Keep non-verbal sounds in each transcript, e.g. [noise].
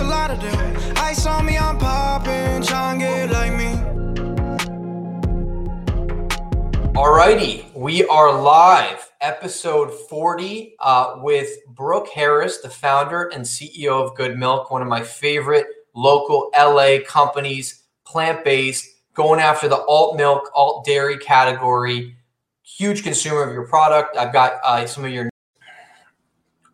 a lot of them. Ice on me, I'm popping, get like me. Alrighty, we are live, episode 40, uh, with Brooke Harris, the founder and CEO of Good Milk, one of my favorite local LA companies, plant based, going after the alt milk, alt dairy category. Huge consumer of your product. I've got uh, some of your.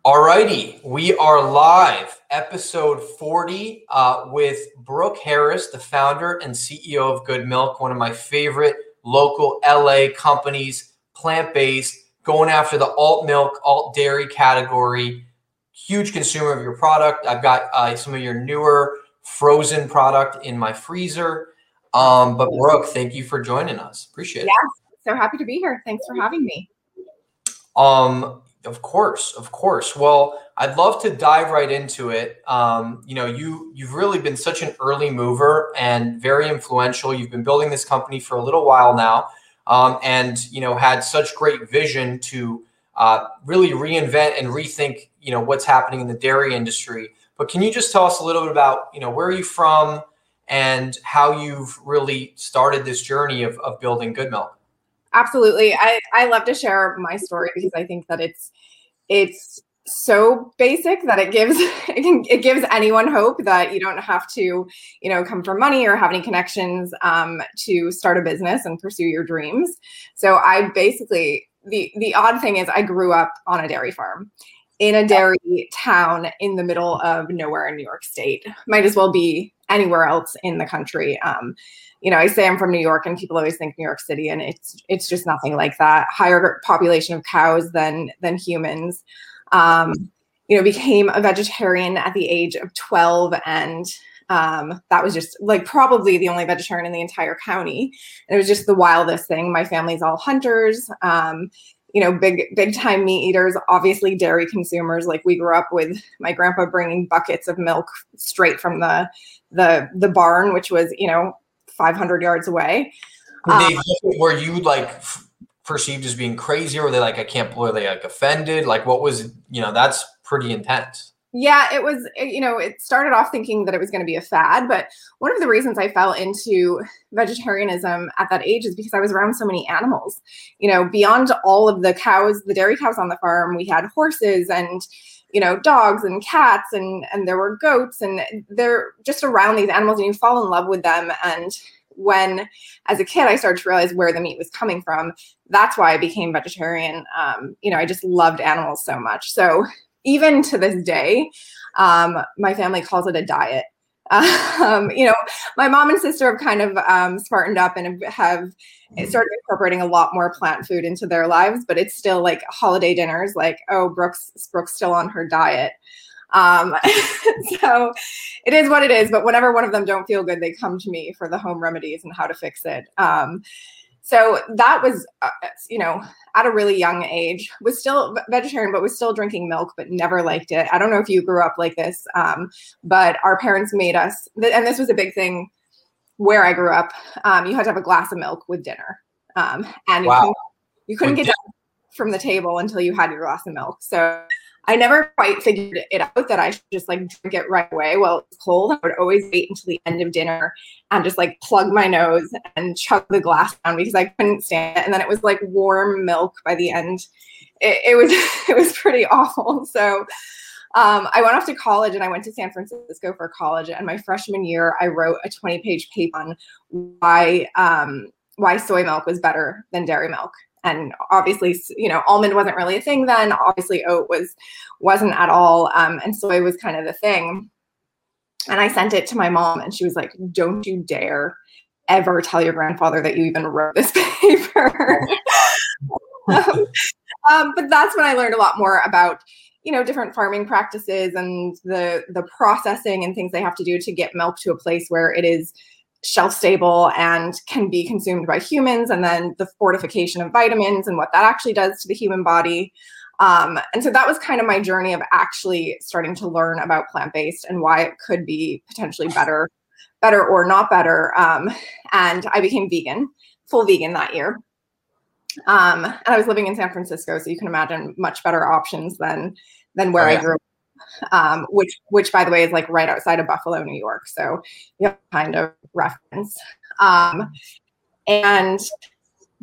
Alrighty, we are live, episode 40, uh, with Brooke Harris, the founder and CEO of Good Milk, one of my favorite local LA companies, plant based, going after the alt milk, alt dairy category. Huge consumer of your product. I've got uh, some of your newer frozen product in my freezer. Um, but Brooke, thank you for joining us. Appreciate it. Yeah, so happy to be here. Thanks for having me. Um, of course, of course. Well, I'd love to dive right into it. Um, you know, you you've really been such an early mover and very influential. You've been building this company for a little while now, um, and you know had such great vision to uh, really reinvent and rethink. You know what's happening in the dairy industry. But can you just tell us a little bit about you know where are you from and how you've really started this journey of, of building Good Milk? Absolutely. I, I love to share my story because I think that it's it's so basic that it gives [laughs] it, can, it gives anyone hope that you don't have to you know come from money or have any connections um, to start a business and pursue your dreams. So i basically the the odd thing is i grew up on a dairy farm in a dairy town in the middle of nowhere in new york state. Might as well be anywhere else in the country. Um, you know, I say I'm from New York and people always think New York City and it's it's just nothing like that. Higher population of cows than than humans. Um, you know, became a vegetarian at the age of 12 and um, that was just like probably the only vegetarian in the entire county. And it was just the wildest thing. My family's all hunters. Um, you know, big big time meat eaters, obviously dairy consumers. Like we grew up with my grandpa bringing buckets of milk straight from the the the barn, which was you know 500 yards away. Were, they, um, were you like f- perceived as being crazy, or were they like, I can't believe they like offended? Like, what was, you know, that's pretty intense. Yeah, it was, you know, it started off thinking that it was going to be a fad. But one of the reasons I fell into vegetarianism at that age is because I was around so many animals. You know, beyond all of the cows, the dairy cows on the farm, we had horses and, you know dogs and cats and and there were goats and they're just around these animals and you fall in love with them. And when as a kid i started to realize where the meat was coming from that's why i became vegetarian. Um, you know i just loved animals so much. So even to this day um, my family calls it a diet um, [laughs] you know, my mom and sister have kind of um, smartened up and have started incorporating a lot more plant food into their lives, but it's still like holiday dinners, like, oh, Brooks, Brooks still on her diet. Um, [laughs] so it is what it is. But whenever one of them don't feel good, they come to me for the home remedies and how to fix it. Um, so that was, uh, you know, at a really young age, was still vegetarian, but was still drinking milk, but never liked it. I don't know if you grew up like this, um, but our parents made us, and this was a big thing where I grew up. Um, you had to have a glass of milk with dinner, um, and wow. you couldn't, you couldn't get down from the table until you had your glass of milk. So I never quite figured it out that I should just like drink it right away while it's cold. I would always wait until the end of dinner and just like plug my nose and chug the glass down because I couldn't stand it. And then it was like warm milk by the end. It, it was [laughs] it was pretty awful. [laughs] So um, I went off to college and I went to San Francisco for college. And my freshman year, I wrote a 20 page paper on why um, why soy milk was better than dairy milk and obviously you know almond wasn't really a thing then obviously oat was wasn't at all um, and soy was kind of the thing. And i sent it to my mom and she was like don't you dare ever tell your grandfather that you even wrote this [laughs] paper. Um, [laughs] um, but that's when i learned a lot more about you know different farming practices and the the processing and things they have to do to get milk to a place where it is shelf stable and can be consumed by humans, and then the fortification of vitamins and what that actually does to the human body. Um, and so that was kind of my journey of actually starting to learn about plant based and why it could be potentially better, better or not better. Um, and I became vegan, full vegan that year. Um, and I was living in San Francisco, so you can imagine much better options than than where oh, yeah. I grew um, which which by the way is like right outside of Buffalo, New York. So you have kind of reference. Um, and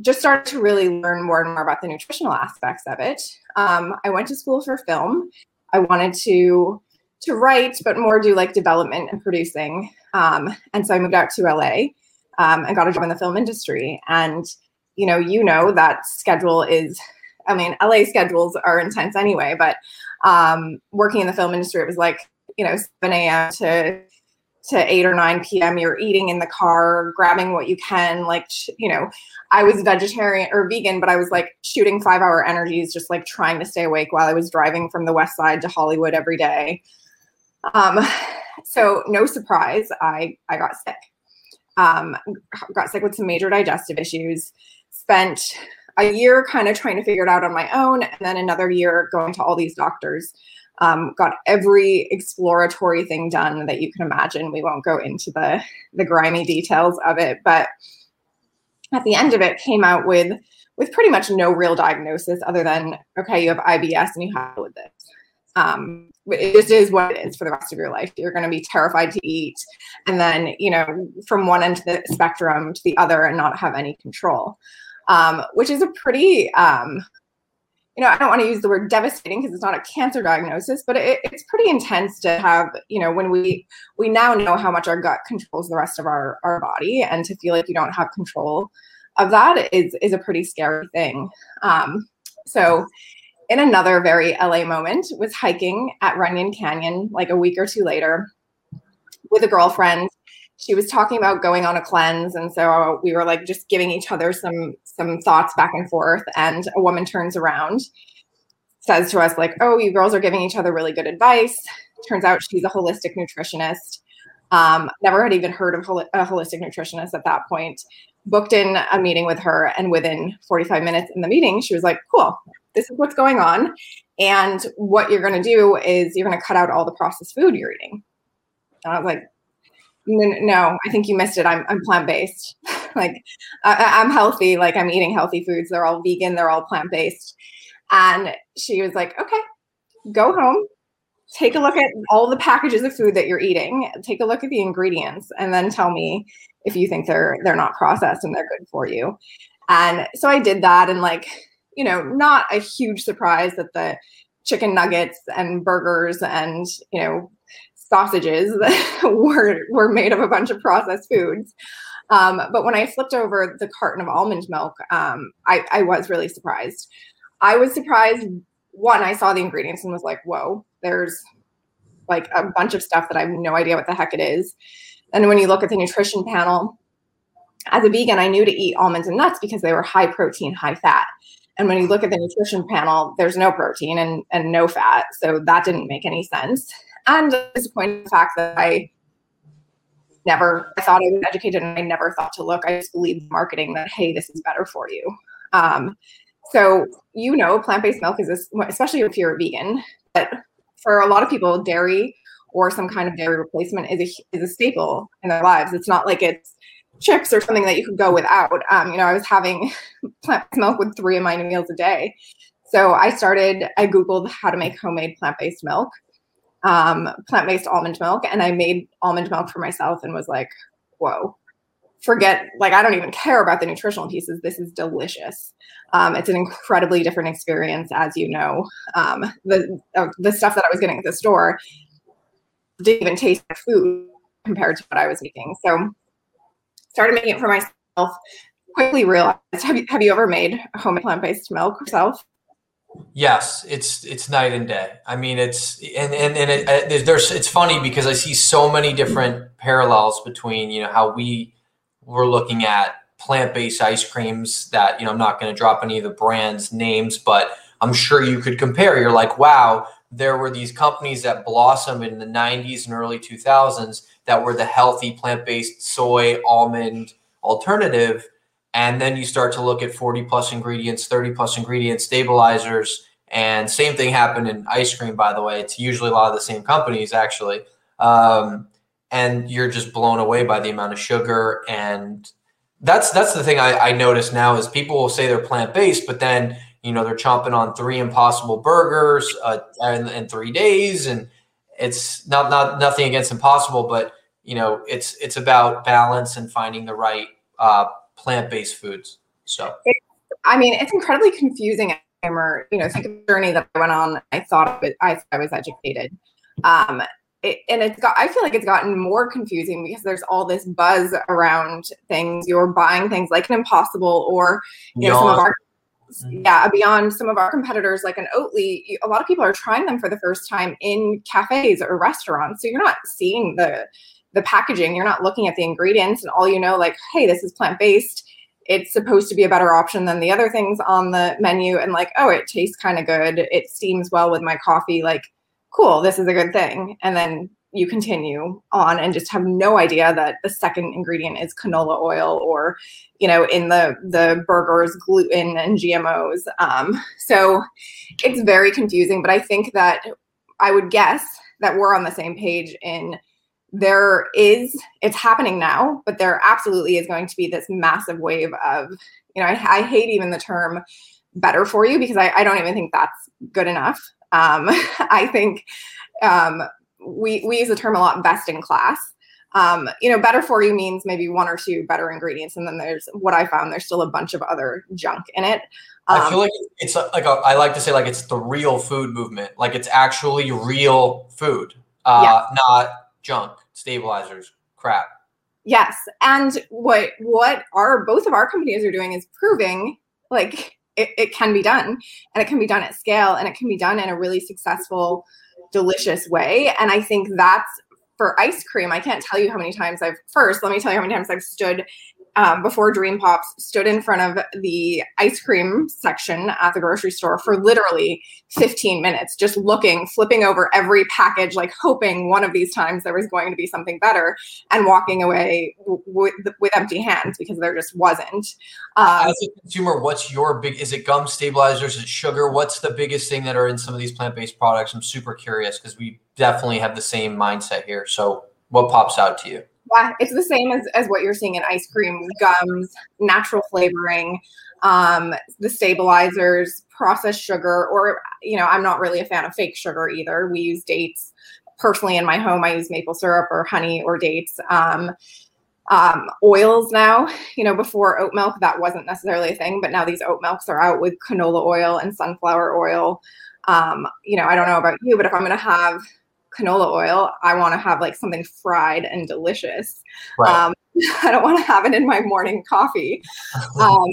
just started to really learn more and more about the nutritional aspects of it. Um, I went to school for film. I wanted to to write, but more do like development and producing. Um, and so I moved out to LA um, and got a job in the film industry. And you know, you know that schedule is. I mean, LA schedules are intense anyway, but um, working in the film industry, it was like you know 7 a.m. to to 8 or 9 p.m. You're eating in the car, grabbing what you can. Like, you know, I was vegetarian or vegan, but I was like shooting five hour energies, just like trying to stay awake while I was driving from the West Side to Hollywood every day. Um, so no surprise, I, I got sick. Um, got sick with some major digestive issues, spent a year kind of trying to figure it out on my own, and then another year going to all these doctors um, got every exploratory thing done that you can imagine. We won't go into the the grimy details of it, but at the end of it, came out with with pretty much no real diagnosis other than okay, you have IBS and you have with this. Um, it just is what it is for the rest of your life. You're going to be terrified to eat, and then you know from one end of the spectrum to the other, and not have any control, um, which is a pretty um, you know, I don't want to use the word devastating because it's not a cancer diagnosis, but it, it's pretty intense to have, you know, when we we now know how much our gut controls the rest of our our body, and to feel like you don't have control of that is is a pretty scary thing. Um, so, in another very LA moment, was hiking at Runyon Canyon like a week or two later with a girlfriend she was talking about going on a cleanse and so we were like just giving each other some some thoughts back and forth and a woman turns around says to us like oh you girls are giving each other really good advice. Turns out she's a holistic nutritionist. Um, never had even heard of hol- a holistic nutritionist at that point. Booked in a meeting with her and within 45 minutes in the meeting she was like cool this is what's going on and what you're going to do is you're going to cut out all the processed food you're eating. And i was like no, I think you missed it. I'm, I'm plant based. [laughs] like I, I'm healthy. Like I'm eating healthy foods. They're all vegan. They're all plant based. And she was like, okay, go home, take a look at all the packages of food that you're eating, take a look at the ingredients, and then tell me if you think they're they're not processed and they're good for you. And so I did that, and like you know, not a huge surprise that the chicken nuggets and burgers and you know sausages [laughs] were were made of a bunch of processed foods. Um, but when I flipped over the carton of almond milk, um, I, I was really surprised. I was surprised. One, I saw the ingredients and was like, "Whoa, there's like a bunch of stuff that I have no idea what the heck it is." And when you look at the nutrition panel, as a vegan, I knew to eat almonds and nuts because they were high protein, high fat. And when you look at the nutrition panel, there's no protein and, and no fat. So that didn't make any sense and disappointed in the fact that I never I thought I was educated and I never thought to look. I just believed marketing that hey, this is better for you. Um, so you know, plant-based milk is a, especially if you're a vegan, but for a lot of people, dairy or some kind of dairy replacement is a is a staple in their lives. It's not like it's chips or something that you could go without. Um, you know, I was having [laughs] plant-based milk with three of my meals a day. So I started, I Googled how to make homemade plant-based milk um, plant based almond milk. And I made almond milk for myself and was like, whoa, forget, like, I don't even care about the nutritional pieces. This is delicious. Um, it's an incredibly different experience, as you know. Um, the, uh, the stuff that I was getting at the store didn't even taste like food compared to what I was making. So started making it for myself. Quickly realized, have you, have you ever made homemade plant-based milk yourself? Yes, it's it's night and day. I mean, it's and and and it, uh, there's it's funny because I see so many different parallels between you know how we were looking at plant-based ice creams that you know I'm not going to drop any of the brands names, but I'm sure you could compare. You're like, wow, there were these companies that blossomed in the 90s and early 2000s that were the healthy plant-based soy almond alternative and then you start to look at 40 plus ingredients, 30 plus ingredients, stabilizers. And same thing happened in ice cream, by the way. It's usually a lot of the same companies, actually. Um, and you're just blown away by the amount of sugar. And that's that's the thing I, I notice now is people will say they're plant based, but then you know they're chomping on three impossible burgers uh, in, in three days and it's not not nothing against impossible but you know it's it's about balance and finding the right uh, plant-based foods so i mean it's incredibly confusing or you know think of the journey that i went on. I thought it, I, I was educated. Um, it, and it's got i feel like it's gotten more confusing because there's all this buzz around things. You're buying things like an impossible or you know some of our mm-hmm. yeah beyond some of our competitors like an oatly. A lot of people are trying them for the first time in cafes or restaurants. So you're not seeing the the packaging you're not looking at the ingredients and all you know like hey this is plant-based. It's supposed to be a better option than the other things on the menu and like oh it tastes kind of good. It steams well with my coffee. Like cool, this is a good thing. And then you continue on and just have no idea that the second ingredient is canola oil or you know in the the burgers gluten and gmos um, so it's very confusing but i think that i would guess that we're on the same page in there is it's happening now but there absolutely is going to be this massive wave of you know i, I hate even the term better for you because I, I don't even think that's good enough um, [laughs] I think um, we, we use the term a lot best in class. Um, you know, better for you means maybe one or two better ingredients. And then there's what I found, there's still a bunch of other junk in it. I feel um, like it's like a, I like to say like it's the real food movement. Like it's actually real food, uh, yeah. not junk, stabilizers, crap. Yes. And what, what our, both of our companies are doing is proving like it, it can be done and it can be done at scale and it can be done in a really successful delicious way and i think that's for ice cream i can't tell you how many times i've first let me tell you how many times i've stood um, before Dream Pops stood in front of the ice cream section at the grocery store for literally 15 minutes, just looking, flipping over every package, like hoping one of these times there was going to be something better, and walking away w- with, with empty hands because there just wasn't. Um, As a consumer, what's your big? Is it gum stabilizers? Is it sugar? What's the biggest thing that are in some of these plant based products? I'm super curious because we definitely have the same mindset here. So, what pops out to you? Yeah, it's the same as, as what you're seeing in ice cream, gums, natural flavoring, um, the stabilizers, processed sugar, or, you know, I'm not really a fan of fake sugar either. We use dates. Personally, in my home, I use maple syrup or honey or dates. Um, um, oils now, you know, before oat milk, that wasn't necessarily a thing, but now these oat milks are out with canola oil and sunflower oil. Um, you know, I don't know about you, but if I'm going to have canola oil, I want to have like something fried and delicious. Right. Um, [laughs] I don't want to have it in my morning coffee. [laughs] Um,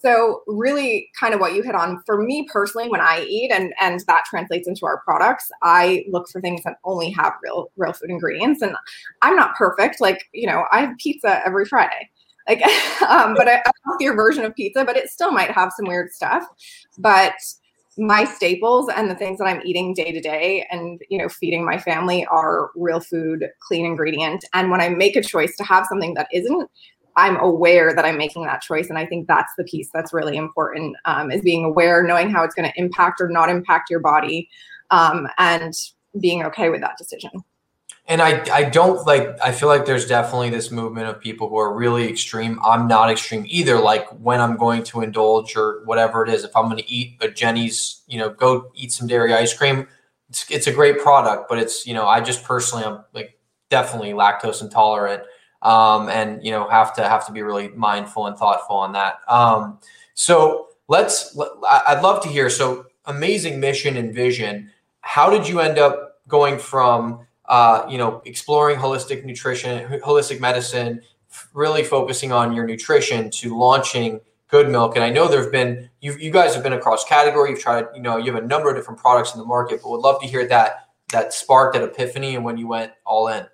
so really kind of what you hit on for me personally when I eat and and that translates into our products, I look for things that only have real real food ingredients and I'm not perfect like, you know, I have pizza every Friday. Like [laughs] um, but a, a healthier version of pizza, but it still might have some weird stuff. But my staples and the things that I'm eating day to day and you know feeding my family are real food, clean ingredient. And when I make a choice to have something that isn't, I'm aware that I'm making that choice. And I think that's the piece that's really important um, is being aware, knowing how it's going to impact or not impact your body, um, and being okay with that decision and I, I don't like i feel like there's definitely this movement of people who are really extreme. I'm not extreme either. Like when i'm going to indulge or whatever it is if i'm going to eat a Jeni's you know go eat some dairy ice cream it's, it's a great product but it's you know i just personally i'm like definitely lactose intolerant um, and you know have to have to be really mindful and thoughtful on that. Um, so let's i'd love to hear so amazing mission and vision how did you end up going from uh, you know, exploring holistic nutrition, holistic medicine, really focusing on your nutrition to launching good milk. And I know there've been you you guys have been across category. You've tried, you know, you have a number of different products in the market, but would love to hear that that spark, that epiphany, and when you went all in.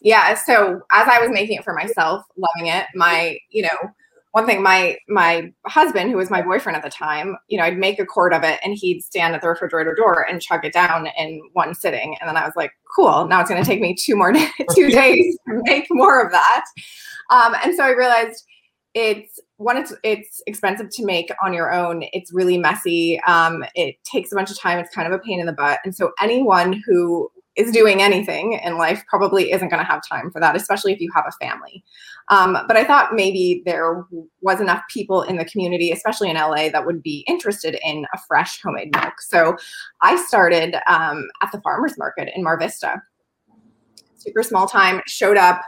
Yeah. So as I was making it for myself, loving it, my you know one thing my my husband who was my boyfriend at the time you know i'd make a quart of it and he'd stand at the refrigerator door and chug it down in one sitting. And then i was like cool now it's going to take me two more [laughs] two [laughs] days to make more of that. Um, and so i realized it's one it's it's expensive to make on your own. It's really messy. Um, it takes a bunch of time. It's kind of a pain in the butt. And so anyone who is doing anything in life probably isn't going to have time for that, especially if you have a family. Um, but I thought maybe there was enough people in the community, especially in LA, that would be interested in a fresh homemade milk. So I started um, at the farmers market in Mar Vista. Super small time, showed up.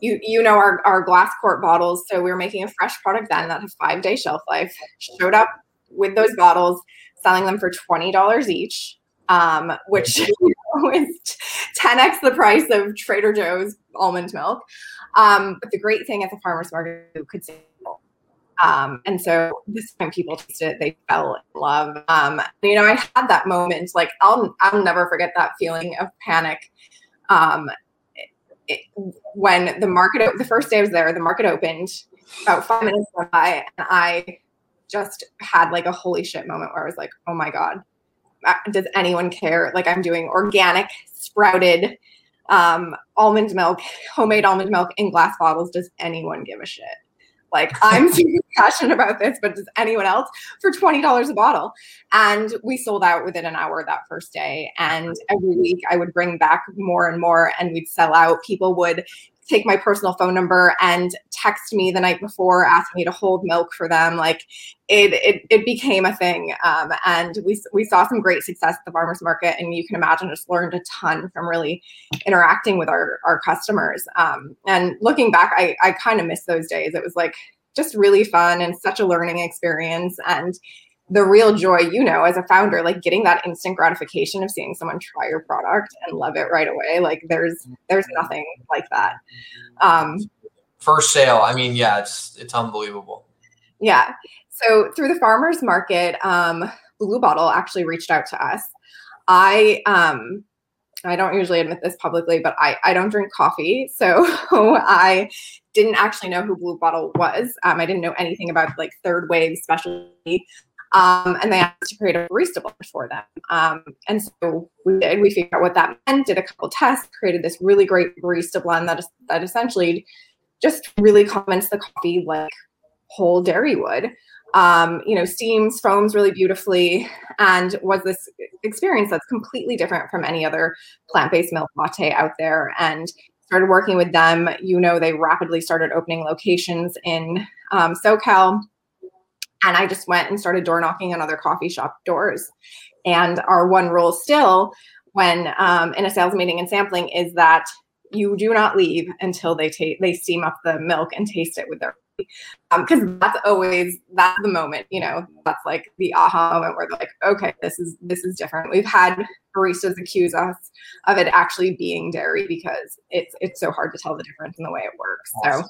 You, you know our, our glass quart bottles. So we were making a fresh product then that had five day shelf life. Showed up with those bottles, selling them for $20 each um, which you [laughs] know, is 10x the price of Trader Joe's almond milk. Um, but the great thing at the farmers market, you could say, um, and so this time people tasted it, they fell in love. Um, you know, I had that moment, like I'll I'll never forget that feeling of panic. Um, it, when the market, the first day I was there, the market opened. About five minutes went by, and I just had like a holy shit moment where I was like, "Oh my god, does anyone care? Like I'm doing organic sprouted um, almond milk, homemade almond milk in glass bottles. Does anyone give a shit? Like I'm [laughs] super passionate about this, but does anyone else for twenty dollars a bottle? And we sold out within an hour that first day. And every week I would bring back more and more, and we'd sell out. People would take my personal phone number and text me the night before asking me to hold milk for them. Like it it, it became a thing um, and we, we saw some great success at the farmers market and you can imagine just learned a ton from really interacting with our, our customers. Um, and looking back i, I kind of miss those days. It was like just really fun and such a learning experience and the real joy, you know, as a founder, like getting that instant gratification of seeing someone try your product and love it right away. Like there's there's nothing like that. Um, First sale, I mean, yeah, it's it's unbelievable. Yeah. So through the farmers market, um, Blue Bottle actually reached out to us. I um, I don't usually admit this publicly, but I, I don't drink coffee. So [laughs] I didn't actually know who Blue Bottle was. Um, I didn't know anything about like third wave specialty um, and they asked to create a barista for them. Um, and so we did. We figured out what that meant, did a couple tests, created this really great barista blend that essentially just really comments the coffee like whole dairy would. Um, you know, steams, foams really beautifully, and was this experience that's completely different from any other plant-based milk latte out there. And started working with them. You know, they rapidly started opening locations in um, SoCal and I just went and started door knocking on other coffee shop doors. And our one rule still, when um, in a sales meeting and sampling, is that you do not leave until they take they steam up the milk and taste it with their because um, that's always that's the moment you know that's like the aha moment where they're like okay this is this is different. We've had baristas accuse us of it actually being dairy because it's it's so hard to tell the difference in the way it works. So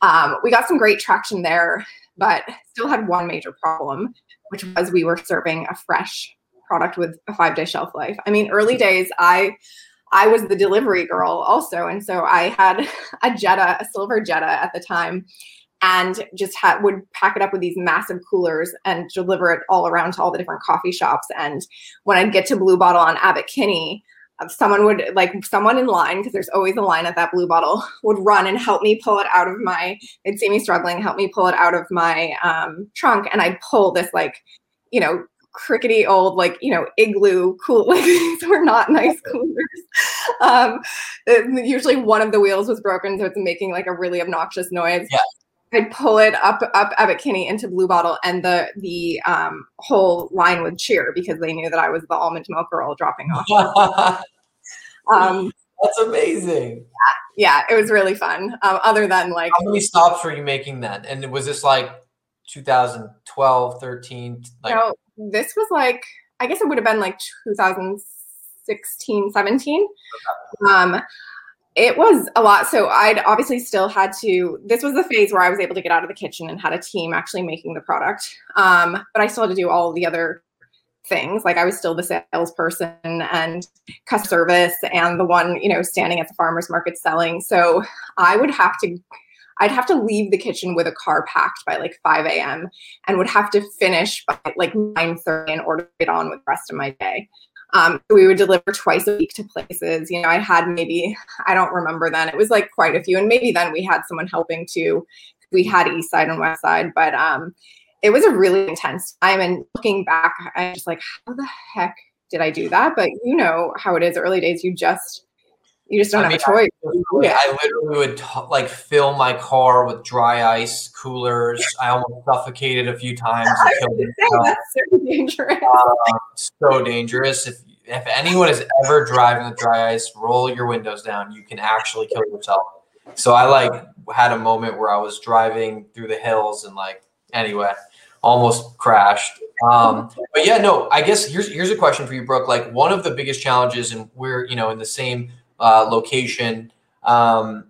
um, we got some great traction there but still had one major problem, which was we were serving a fresh product with a five day shelf life. I mean, early days, I I was the delivery girl also, and so I had [laughs] a Jetta, a silver Jetta at the time, and just had would pack it up with these massive coolers and deliver it all around to all the different coffee shops. And when I'd get to Blue Bottle on Abbot Kinney, someone would like someone in line because there's always a line at that blue bottle [laughs] would run and help me pull it out of my they'd see me struggling help me pull it out of my um, trunk and i'd pull this like you know crickety old like you know igloo cool [laughs] like these were not nice [laughs] coolers. Um usually one of the wheels was broken so it's making like a really obnoxious noise. Yeah I'd pull it up up Abbot Kinney into Blue Bottle, and the the um, whole line would cheer because they knew that I was the almond milk girl dropping off. [laughs] um, That's amazing. Yeah, yeah, it was really fun. Um, other than like, how many stops were you making then? And was this like 2012, 13? Like, no, this was like I guess it would have been like 2016, 17. Okay. Um, it was a lot. So I'd obviously still had to, this was the phase where I was able to get out of the kitchen and had a team actually making the product. Um, but I still had to do all the other things. Like I was still the salesperson and customer service and the one, you know, standing at the farmer's market selling. So I would have to, I'd have to leave the kitchen with a car packed by like 5 a.m. and would have to finish by like 9:30 in order to get on with the rest of my day. Um, we would deliver twice a week to places. You know, I had maybe, I don't remember then, it was like quite a few. And maybe then we had someone helping too. We had East Side and West Side, but um, it was a really intense time. And looking back, I'm just like, how the heck did I do that? But you know how it is early days. You just you just don't I have mean, a choice. I, I literally would t- like fill my car with dry ice coolers. I almost suffocated a few [laughs] times. Say, that's so dangerous. Uh, so dangerous. If if anyone is ever driving with dry ice, roll your windows down. You can actually kill yourself. So I like had a moment where I was driving through the hills and like anyway, almost crashed. Um, but yeah, no, I guess here's here's a question for you, Brooke. Like one of the biggest challenges, and we're you know in the same uh, location um,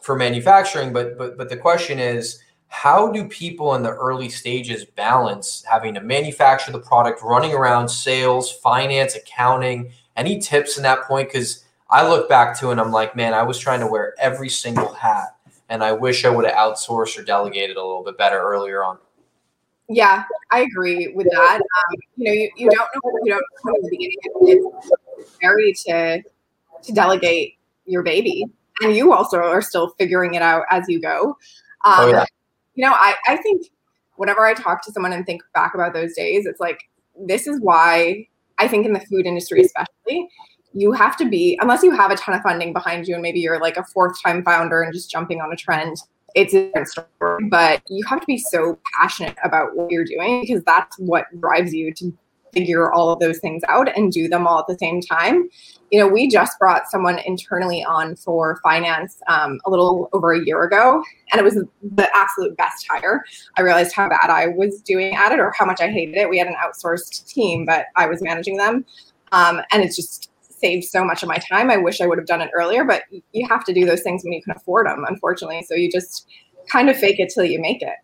for manufacturing. But but but the question is, how do people in the early stages balance having to manufacture the product, running around sales, finance, accounting? Any tips in that point? Because I look back to and I'm like, man, I was trying to wear every single hat, and I wish I would have outsourced or delegated a little bit better earlier on. Yeah, I agree with that. Um, you know, you, you don't know you don't know in the beginning. It's scary to to delegate your baby. And you also are still figuring it out as you go. Oh, um, oh, yeah. you know I, I think whenever i talk to someone and think back about those days it's like this is why i think in the food industry especially you have to be unless you have a ton of funding behind you and maybe you're like a fourth time founder and just jumping on a trend it's a different story. But you have to be so passionate about what you're doing because that's what drives you to figure all of those things out and do them all at the same time. You know, we just brought someone internally on for finance um, a little over a year ago, and it was the absolute best hire. I realized how bad I was doing at it or how much I hated it. We had an outsourced team, but I was managing them. Um, and it just saved so much of my time. I wish I would have done it earlier, but you have to do those things when you can afford them, unfortunately. So you just kind of fake it till you make it.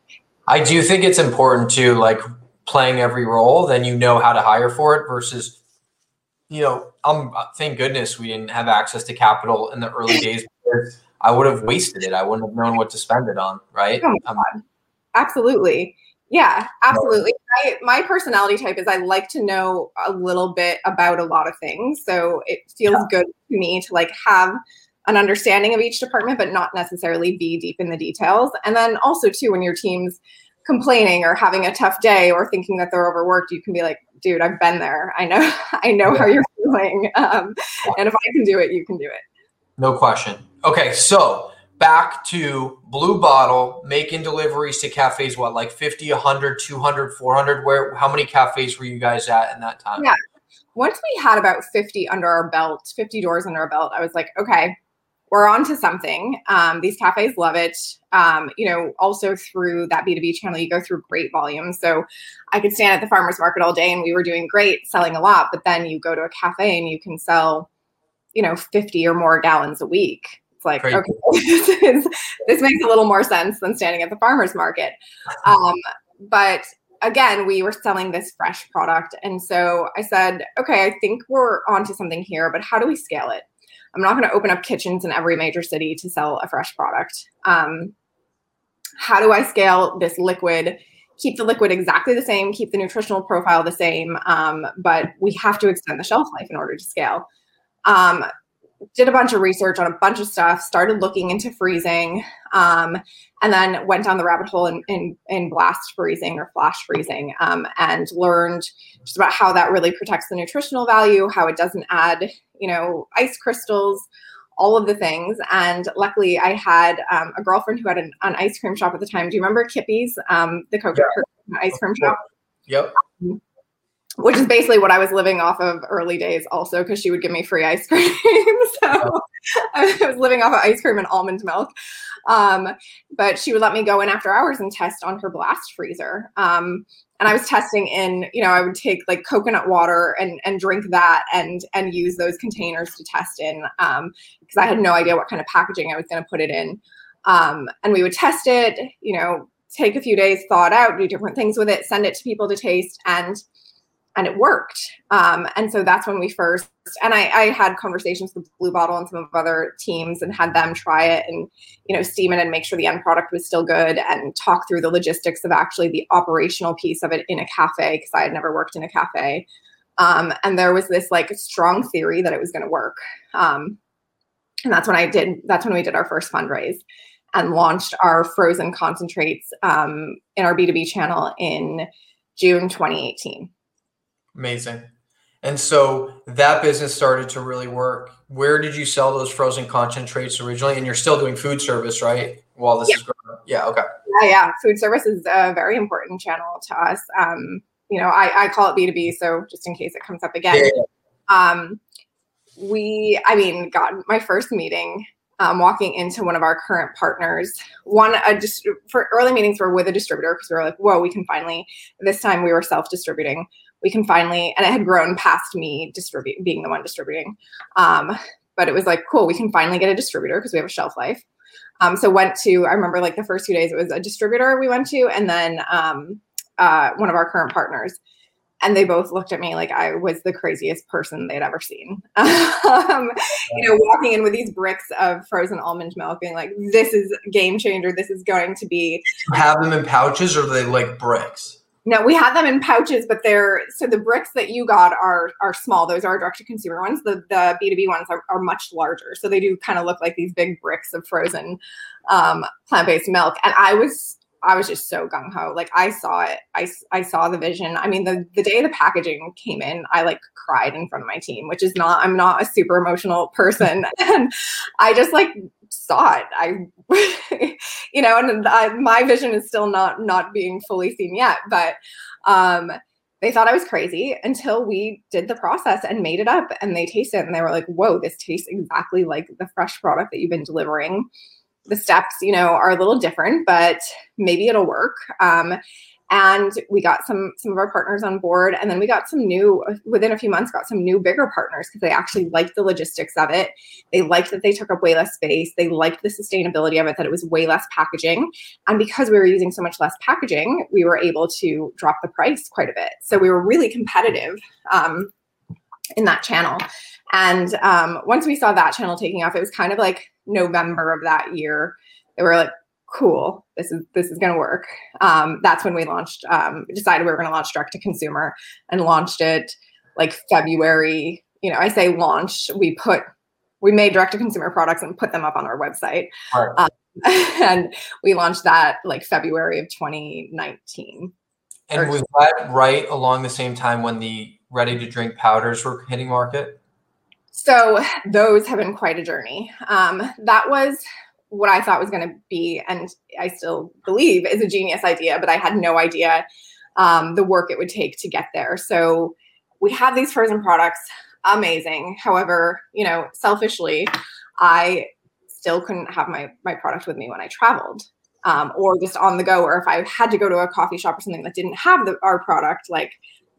I do think it's important to like playing every role, then you know how to hire for it versus, you know, um, thank goodness we didn't have access to capital in the early days. [laughs] I would have wasted it. I wouldn't have known what to spend it on. Right. Oh um, absolutely. Yeah, absolutely. I, my personality type is I like to know a little bit about a lot of things. So it feels yeah. good to me to like have an understanding of each department, but not necessarily be deep in the details. And then also too, when your teams complaining or having a tough day or thinking that they're overworked, you can be like, dude, I've been there. I know, [laughs] I know yeah. how you're feeling. Um, and if I can do it, you can do it. No question. Okay. So back to Blue Bottle, making deliveries to cafes, what, like 50, 100, 200, 400? Where, how many cafes were you guys at in that time? Yeah. Once we had about 50 under our belt, 50 doors under our belt, I was like, okay, we're on to something. Um, these cafes love it. Um, you know, also through that B2B channel, you go through great volume. So I could stand at the farmer's market all day and we were doing great, selling a lot. But then you go to a cafe and you can sell, you know, 50 or more gallons a week. It's like, okay, [laughs] this, is, this makes a little more sense than standing at the farmer's market. Um, but again, we were selling this fresh product. And so I said, okay, I think we're onto something here, but how do we scale it? I'm not going to open up kitchens in every major city to sell a fresh product. Um, how do I scale this liquid? Keep the liquid exactly the same, keep the nutritional profile the same, um, but we have to extend the shelf life in order to scale. Um, did a bunch of research on a bunch of stuff, started looking into freezing, um, and then went down the rabbit hole in, in, in blast freezing or flash freezing um, and learned just about how that really protects the nutritional value, how it doesn't add you know, ice crystals, all of the things. And luckily, I had um, a girlfriend who had an, an, ice cream shop at the time. Do you remember Kippy's, um, the Coca yeah. ice cream shop? Yep. Um, which is basically what I was living off of early days, also because she would give me free ice [laughs] cream. so [laughs] I was living off of ice cream and almond milk. Um, but she would let me go in after hours and test on her blast freezer. Um, and I was testing in, you know, I would take like coconut water and and drink that and and use those containers to test in because um, I had no idea what kind of packaging I was going to put it in. Um, and we would test it, you know, take a few days, thaw it out, do different things with it, send it to people to taste, and and it worked. Um, and so that's when we first, and I, I, had conversations with Blue Bottle and some of other teams and had them try it and, you know, steam it and make sure the end product was still good and talk through the logistics of actually the operational piece of it in a cafe because I had never worked in a cafe. Um, and there was this like strong theory that it was going to work. Um, and that's when I did, that's when we did our first fundraise and launched our frozen concentrates um, in our B2B channel in June 2018. Amazing. And so that business started to really work. Where did you sell those frozen concentrates originally? And you're still doing food service, right? While this Yeah. is growing. Yeah. Okay. Yeah, yeah. Food service is a very important channel to us. Um, you know, I, I call it B2B, so just in case it comes up again. Yeah. Um, we, I mean, God, my first meeting, um, walking into one of our current partners, one, a dist- for early meetings were with a distributor because we were like, whoa, we can finally, this time we were self distributing. We can finally, and it had grown past me distribute being the one distributing. Um, but it was like, cool, we can finally get a distributor because we have a shelf life. Um, so went to, I remember like the first few days it was a distributor we went to, and then um, uh, one of our current partners. And they both looked at me like I was the craziest person they'd ever seen. [laughs] um, you know, walking in with these bricks of frozen almond milk, being like, "This is game changer. This is going to be." Have them in pouches, or they like bricks? No, we had them in pouches, but they're so the bricks that you got are are small. Those are direct to consumer ones. The the B two B ones are, are much larger, so they do kind of look like these big bricks of frozen um, plant based milk. And I was I was just so gung ho. Like I saw it. I, I saw the vision. I mean, the the day the packaging came in, I like cried in front of my team, which is not. I'm not a super emotional person, [laughs] and I just like saw it. I, [laughs] you know, and I, my vision is still not not being fully seen yet, but um they thought I was crazy until we did the process and made it up and they tasted it and they were like, whoa, this tastes exactly like the fresh product that you've been delivering. The steps, you know, are a little different, but maybe it'll work. Um, and we got some some of our partners on board and then we got some new within a few months got some new bigger partners because they actually liked the logistics of it. They liked that they took up way less space. They liked the sustainability of it that it was way less packaging. And because we were using so much less packaging we were able to drop the price quite a bit. So we were really competitive um, in that channel. And um, once we saw that channel taking off it was kind of like november of that year. They were like cool this is this is going to work um, that's when we launched um, decided we were going to launch direct to consumer and launched it like february you know i say launch we put we made direct to consumer products and put them up on our website Right. um, [laughs] and we launched that like february of 2019 And Or- was that right along the same time when the ready to drink powders were hitting market? So those have been quite a journey. Um, that was what I thought was going to be, and I still believe is a genius idea, but I had no idea um, the work it would take to get there. So we have these frozen products, amazing. However, you know, selfishly, I still couldn't have my my product with me when I traveled. Um, or just on the go, or if I had to go to a coffee shop or something that didn't have the, our product, like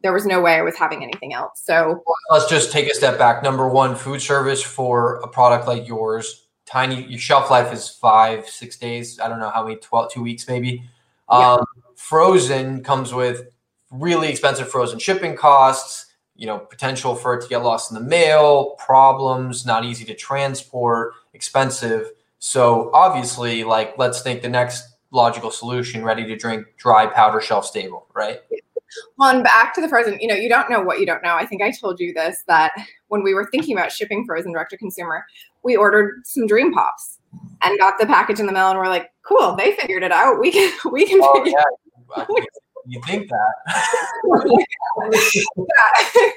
there was no way I was having anything else. So Let's just take a step back. Number one, food service for a product like yours, tiny, your shelf life is five, six days. I don't know how many, 12, two weeks maybe. Yeah. Um, frozen comes with really expensive frozen shipping costs, you know, potential for it to get lost in the mail, problems, not easy to transport, expensive. So obviously, like, let's think the next logical solution, ready to drink, dry powder, shelf stable, right? Well, and back to the frozen, you know, you don't know what you don't know. I think I told you this that when we were thinking about shipping frozen direct to consumer, we ordered some dream pops and got the package in the mail and we're like, cool, they figured it out. We can we can Oh, yeah. [laughs] You think that. [laughs]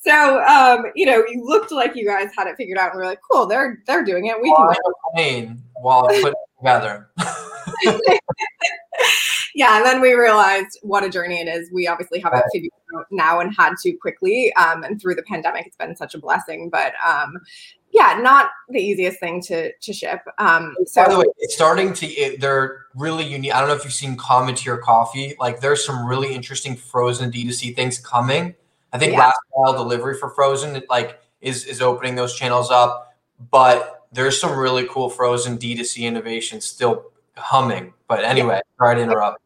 so um, you know, you looked like you guys had it figured out and we are like, cool, they're they're doing it. We can Fly a while I put it together. [laughs] yeah, and then we realized what a journey it is. We obviously have it figured out now and had to quickly. Um, and through the pandemic, it's been such a blessing. But um, yeah, not the easiest thing to to ship. Um, so By the way, it's starting to. It, they're really unique. I don't know if you've seen Cometeer Coffee. Like, there's some really interesting frozen D2C things coming. I think Yeah. last mile delivery for frozen, it, like, is is opening those channels up. But there's some really cool frozen D2C innovations still humming. But anyway, sorry to interrupt.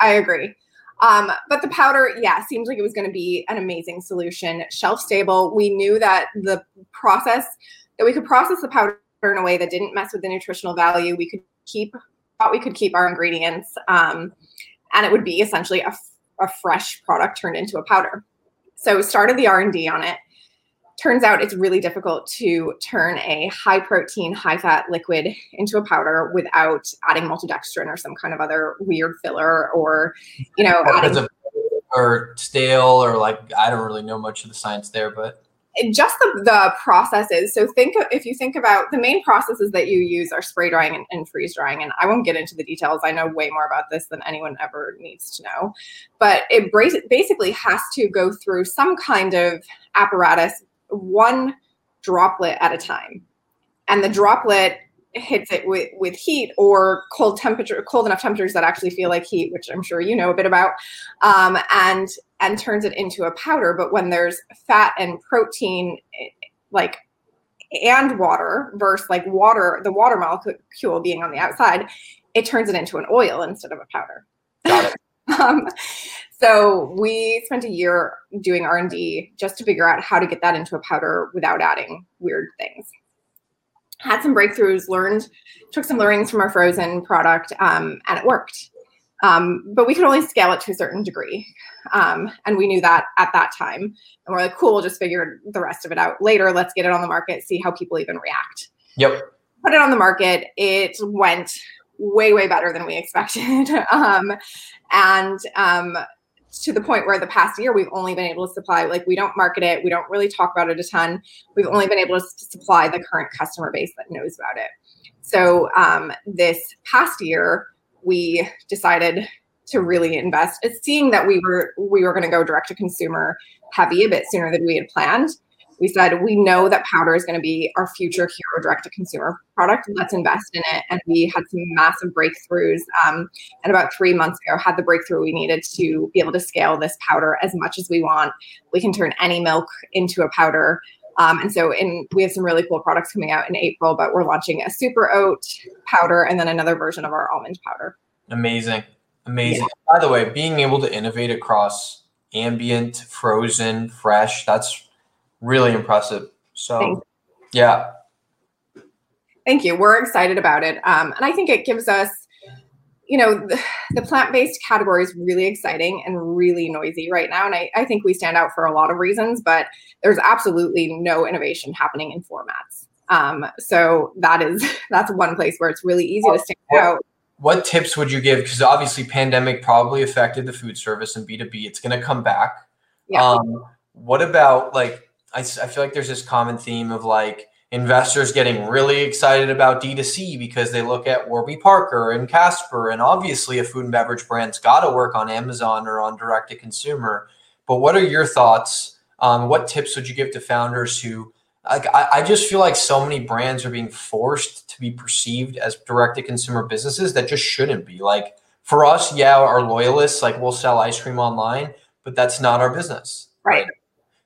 I agree. Um, but the powder, yeah, seems like it was going to be an amazing solution. Shelf stable. We knew that the process that we could process the powder in a way that didn't mess with the nutritional value. We could keep thought we could keep our ingredients, um, and it would be essentially a fresh product turned into a powder. So started the R and D on it. Turns out it's really difficult to turn a high protein, high fat liquid into a powder without adding maltodextrin or some kind of other weird filler or, you know, adding or stale or like I don't really know much of the science there, but just the, the processes. So think if you think about the main processes that you use are spray drying and, and, freeze drying. And I won't get into the details. I know way more about this than anyone ever needs to know. But it basically has to go through some kind of apparatus, one droplet at a time. And the droplet hits it with, with heat or cold temperature, cold enough temperatures that actually feel like heat, which I'm sure you know a bit about, um, and and turns it into a powder. But when there's fat and protein, like and water versus like water, the water molecule being on the outside, it turns it into an oil instead of a powder. Got it. [laughs] um, so we spent a year doing R and D just to figure out how to get that into a powder without adding weird things had some breakthroughs, learned, took some learnings from our frozen product, um, and it worked. Um, but we could only scale it to a certain degree. Um, and we knew that at that time. And we're like, cool, we'll just figure the rest of it out later. Let's get it on the market, see how people even react. Yep. Put it on the market. It went way, way better than we [laughs] expected. um, and um, to the point where the past year we've only been able to supply like we don't market it we don't really talk about it a ton we've only been able to supply the current customer base that knows about it so um, this past year we decided to really invest seeing that we were we were going to go direct to consumer heavy a bit sooner than we had planned. We said we know that powder is going to be our future hero direct to consumer product. Let's invest in it. And we had some massive breakthroughs um, and about three months ago had the breakthrough we needed to be able to scale this powder as much as we want. We can turn any milk into a powder um, and so in, we have some really cool products coming out in april but we're launching a super oat powder and then another version of our almond powder amazing amazing yeah. by the way being able to innovate across ambient frozen fresh that's really impressive. So, yeah. Thank you. We're excited about it. Um, and I think it gives us, you know, the, the plant based category is really exciting and really noisy right now. And I, I think we stand out for a lot of reasons, but there's absolutely no innovation happening in formats. Um, so that is [laughs] that's one place where it's really easy to stand out. What tips would you give? Because obviously, pandemic probably affected the food service and B two B. It's going to come back. Yeah. Um, what about like I, I feel like there's this common theme of like investors getting really excited about D2C because they look at Warby Parker and Casper, and obviously a food and beverage brand's got to work on Amazon or on direct to consumer. But what are your thoughts? Um, what tips would you give to founders who, like, I, I just feel like so many brands are being forced to be perceived as direct to consumer businesses that just shouldn't be. Like, for us, yeah, our loyalists, like, we'll sell ice cream online, but that's not our business. Right. right?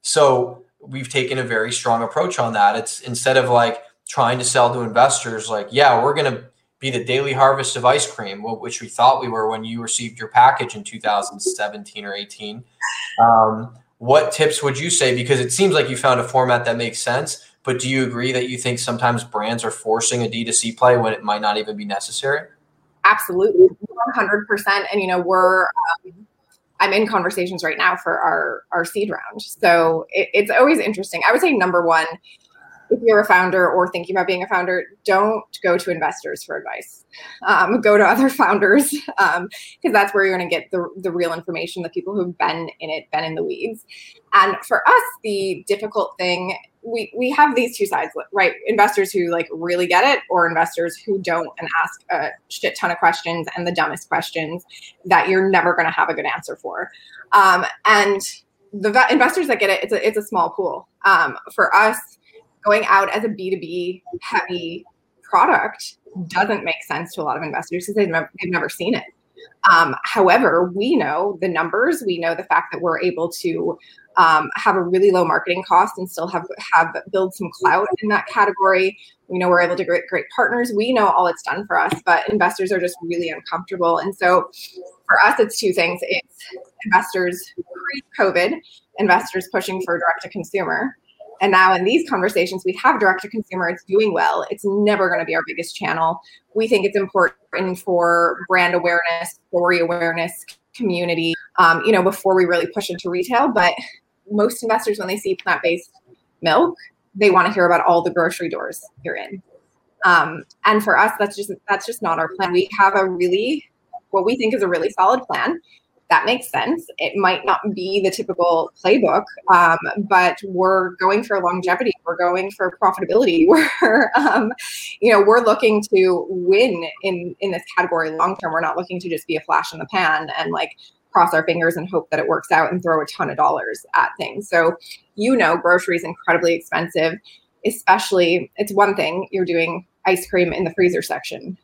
So, we've taken a very strong approach on that. It's instead of like trying to sell to investors, like, yeah, we're going to be the daily harvest of ice cream, which we thought we were when you received your package in 2017 or 18. Um, what tips would you say? Because it seems like you found a format that makes sense, but do you agree that you think sometimes brands are forcing a D2C play when it might not even be necessary? Absolutely, 100%. And, you know, we're, um, I'm in conversations right now for our our seed round. So it, it's always interesting. I would say number one, if you're a founder or thinking about being a founder, don't go to investors for advice. Um, go to other [laughs] founders because um, that's where you're going to get the, the real information, the people who've been in it, been in the weeds. And for us, the difficult thing we we have these two sides, right? Investors who like really get it, or investors who don't and ask a shit ton of questions and the dumbest questions that you're never going to have a good answer for. Um, and the investors that get it, it's a it's a small pool. Um, for us, going out as a B two B heavy product doesn't make sense to a lot of investors because they've never, they've never seen it. Um, however, we know the numbers. We know the fact that we're able to um, have a really low marketing cost and still have have build some clout in that category. We know we're able to get great partners. We know all it's done for us, but investors are just really uncomfortable. And so, for us, it's two things: it's investors pre-COVID, investors pushing for direct to consumer, and now in these conversations, we have direct to consumer. It's doing well. It's never going to be our biggest channel. We think it's important for brand awareness, story awareness, community, um, you know, before we really push into retail. But most investors, when they see plant based milk, they want to hear about all the grocery doors you're in. Um, and for us, that's just that's just not our plan. We have a really what we think is a really solid plan. that makes sense. It might not be the typical playbook, um, but we're going for longevity. We're going for profitability. [laughs] We're, um, you know, we're looking to win in in this category long term. We're not looking to just be a flash in the pan and like cross our fingers and hope that it works out and throw a ton of dollars at things. So, you know, grocery is incredibly expensive. Especially, it's one thing you're doing ice cream in the freezer section.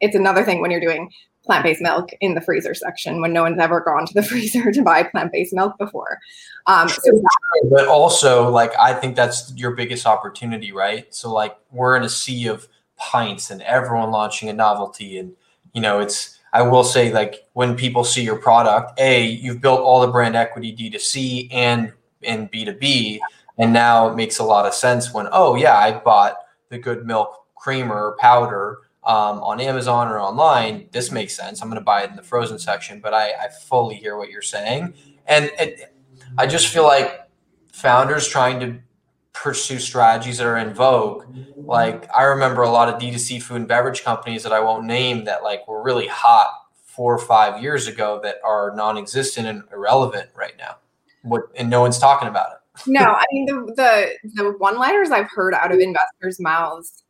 It's another thing when you're doing plant-based milk in the freezer section when no one's ever gone to the [laughs] freezer to buy plant-based milk before. Um, so that- but also, like, I think that's your biggest opportunity, right? So, like, we're in a sea of pints and everyone launching a novelty, and you know, it's. I will say, like, when people see your product, a you've built all the brand equity D2C and and B2B, and now it makes a lot of sense when, oh yeah, I bought the good milk creamer powder um, on Amazon or online, this makes sense. I'm going to buy it in the frozen section, but I, I fully hear what you're saying. And it, I just feel like founders trying to pursue strategies that are in vogue. Like I remember a lot of D2C food and beverage companies that I won't name that like were really hot four or five years ago that are non-existent and irrelevant right now. What and no one's talking about it. [laughs] no, I mean the the the one-liners I've heard out of investors' mouths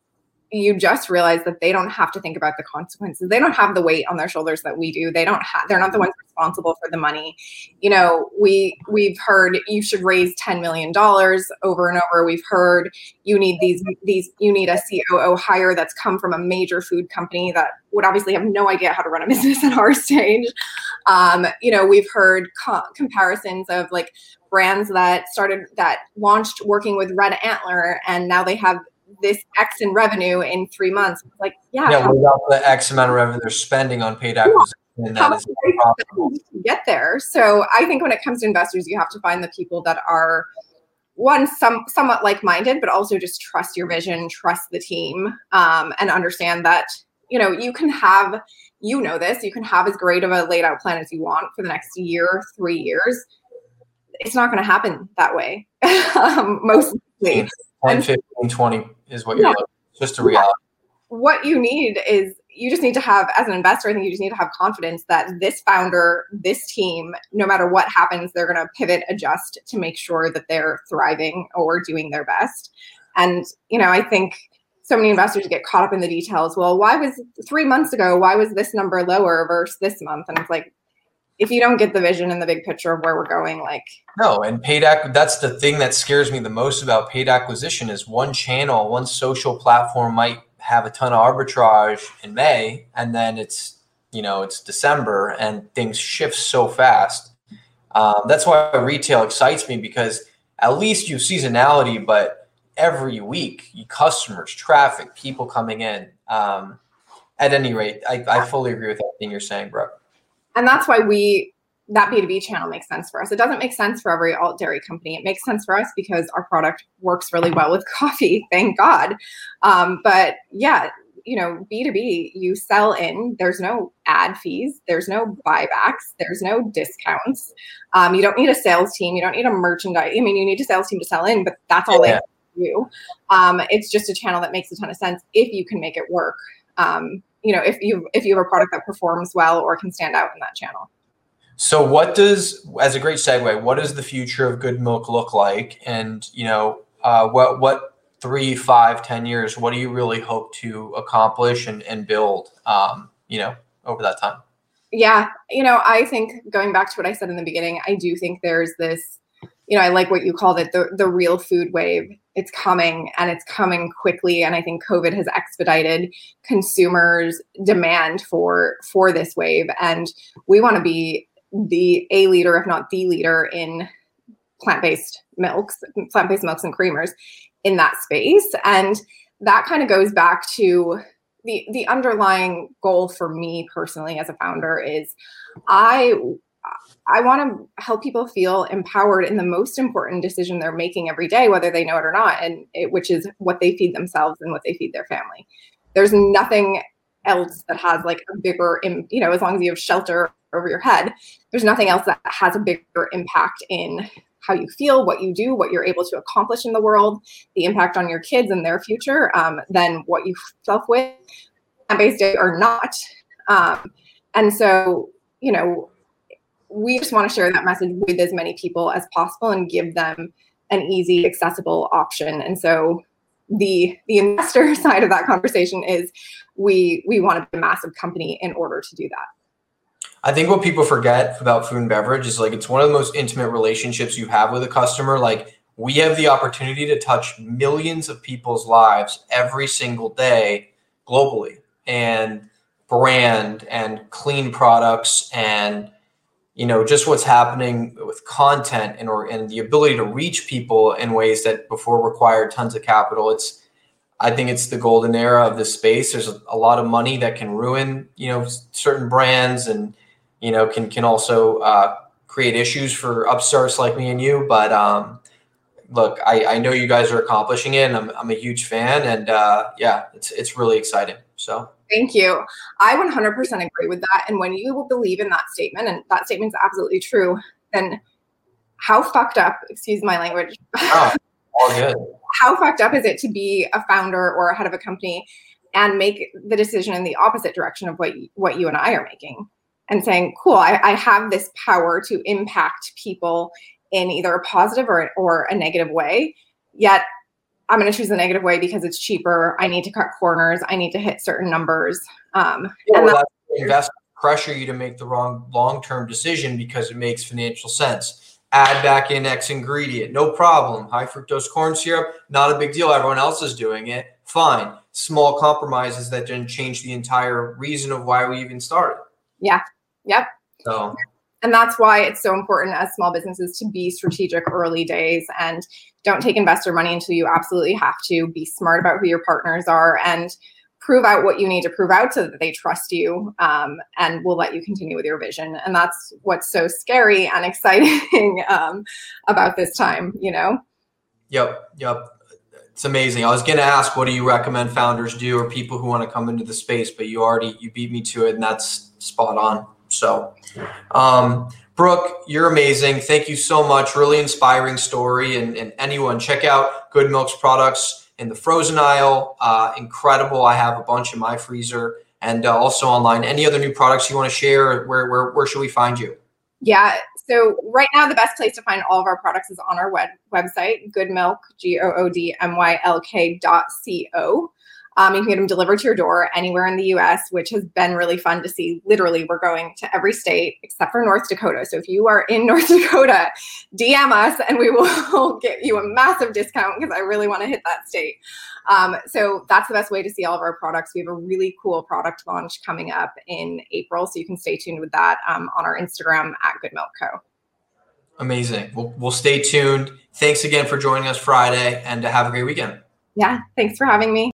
you just realize that they don't have to think about the consequences. They don't have the weight on their shoulders that we do. They don't have they're not the ones responsible for the money. You know, we we've heard you should raise 10 million dollars over and over. We've heard you need these these you need a COO hire that's come from a major food company that would obviously have no idea how to run a [laughs] business at our stage. Um, you know, we've heard co- comparisons of like brands that started that launched working with Red Antler and now they have this X in revenue in three months. Like, yeah. Yeah, what about the X amount of revenue they're spending on paid acquisition? And that is get there. So I think when it comes to investors, you have to find the people that are one some somewhat like-minded, but also just trust your vision, trust the team, um, and understand that you know you can have you know this you can have as great of a laid out plan as you want for the next year, three years. It's not going to happen that way. [laughs] um, mostly. 10, 15, 20 is what you're looking just a reality. What you need is you just need to have, as an investor, I think you just need to have confidence that this founder, this team, no matter what happens, they're going to pivot, adjust to make sure that they're thriving or doing their best. And, you know, I think so many investors get caught up in the details. Well, why was three months ago, why was this number lower versus this month? And it's like, if you don't get the vision and the big picture of where we're going, like no, and paid ac- that's the thing that scares me the most about paid acquisition is one channel, one social platform might have a ton of arbitrage in May, and then it's you know it's December and things shift so fast. Um, that's why retail excites me because at least you have seasonality, but every week, you customers, traffic, people coming in. Um, at any rate, I, I fully agree with everything you're saying, Brooke and that's why we that B2B channel makes sense for us. It doesn't make sense for every alt dairy company. It makes sense for us because our product works really well with [laughs] coffee, thank God. Um, but yeah, you know, B2B, you sell in, there's no ad fees, there's no buybacks, there's no discounts. Um, you don't need a sales team, you don't need a merchandise. I mean, you need a sales team to sell in, but that's all yeah. they do. Um, it's just a channel that makes a ton of sense if you can make it work. Um, you know, if you if you have a product that performs well or can stand out in that channel. So, what does, as a great segue, what does the future of Good Milk look like? And you know, uh, what what three, five, ten years? What do you really hope to accomplish and and build? Um, you know, over that time. Yeah, you know, I think going back to what I said in the beginning, I do think there's this. You know, I like what you called it the the real food wave it's coming and it's coming quickly and i think covid has expedited consumers demand for for this wave and we want to be the a leader if not the leader in plant-based milks plant-based milks and creamers in that space and that kind of goes back to the the underlying goal for me personally as a founder is i I want to help people feel empowered in the most important decision they're making every day, whether they know it or not, and it, which is what they feed themselves and what they feed their family. There's nothing else that has like a bigger, you know, as long as you have shelter over your head, there's nothing else that has a bigger impact in how you feel, what you do, what you're able to accomplish in the world, the impact on your kids and their future um, than what you self with, And based or not. Um, and so, you know, we just want to share that message with as many people as possible and give them an easy, accessible option. And so the the investor [laughs] side of that conversation is we we want to be a massive company in order to do that. I think what people forget about food and beverage is like it's one of the most intimate relationships you have with a customer. Like we have the opportunity to touch millions of people's lives every single day globally. And brand and clean products and you know just what's happening with content and or and the ability to reach people in ways that before required tons of capital. It's i think it's the golden era of this space. There's a, lot of money that can ruin you know certain brands and you know can can also uh, create issues for upstarts like me and you but um look i i know you guys are accomplishing it and i'm, I'm a huge fan and uh yeah it's it's really exciting so Thank you. I 100% agree with that. And when you believe in that statement, and that statement's absolutely true, then how fucked up, excuse my language. Oh, all good. [laughs] how fucked up is it to be a founder or a head of a company and make the decision in the opposite direction of what what you and I are making and saying, cool, I, I have this power to impact people in either a positive or, or a negative way. Yet I'm going to choose the negative way because it's cheaper. I need to cut corners. I need to hit certain numbers. Um, yeah, and well, investors pressure you to make the wrong long-term decision because it makes financial sense. Add back in X ingredient, no problem. High fructose corn syrup, not a big deal. Everyone else is doing it. Fine. Small compromises that didn't change the entire reason of why we even started. Yeah. Yep. So and that's why it's so important as small businesses to be strategic early days and don't take investor money until you absolutely have to. Be smart about who your partners are and prove out what you need to prove out so that they trust you um, and will let you continue with your vision. And that's what's so scary and [laughs] exciting um, about this time you know? Yep yep. It's amazing. I was going to ask what do you recommend founders do or people who want to come into the space but you already you beat me to it and that's spot on so, um, Brooke, you're amazing. Thank you so much. Really inspiring story. And, and anyone, check out Good Milk's products in the frozen aisle. Uh, incredible. I have a bunch in my freezer and uh, also online. Any other new products you want to share? Where, where, where should we find you? Yeah. So right now, the best place to find all of our products is on our web website, goodmylk, G O O D M Y L K dot C O. Um, you can get them delivered to your door anywhere in the US, which has been really fun to see. Literally, we're going to every state except for North Dakota. So if you are in [laughs] North Dakota, DM us and we will [laughs] get you a massive discount because I really want to hit that state. Um, so that's the best way to see all of our products. We have a really cool product launch coming up in April. So you can stay tuned with that um, on our Instagram at Good Milk Co. Amazing. We'll, we'll stay tuned. Thanks again for joining us Friday and have a great weekend. Yeah, thanks for having me.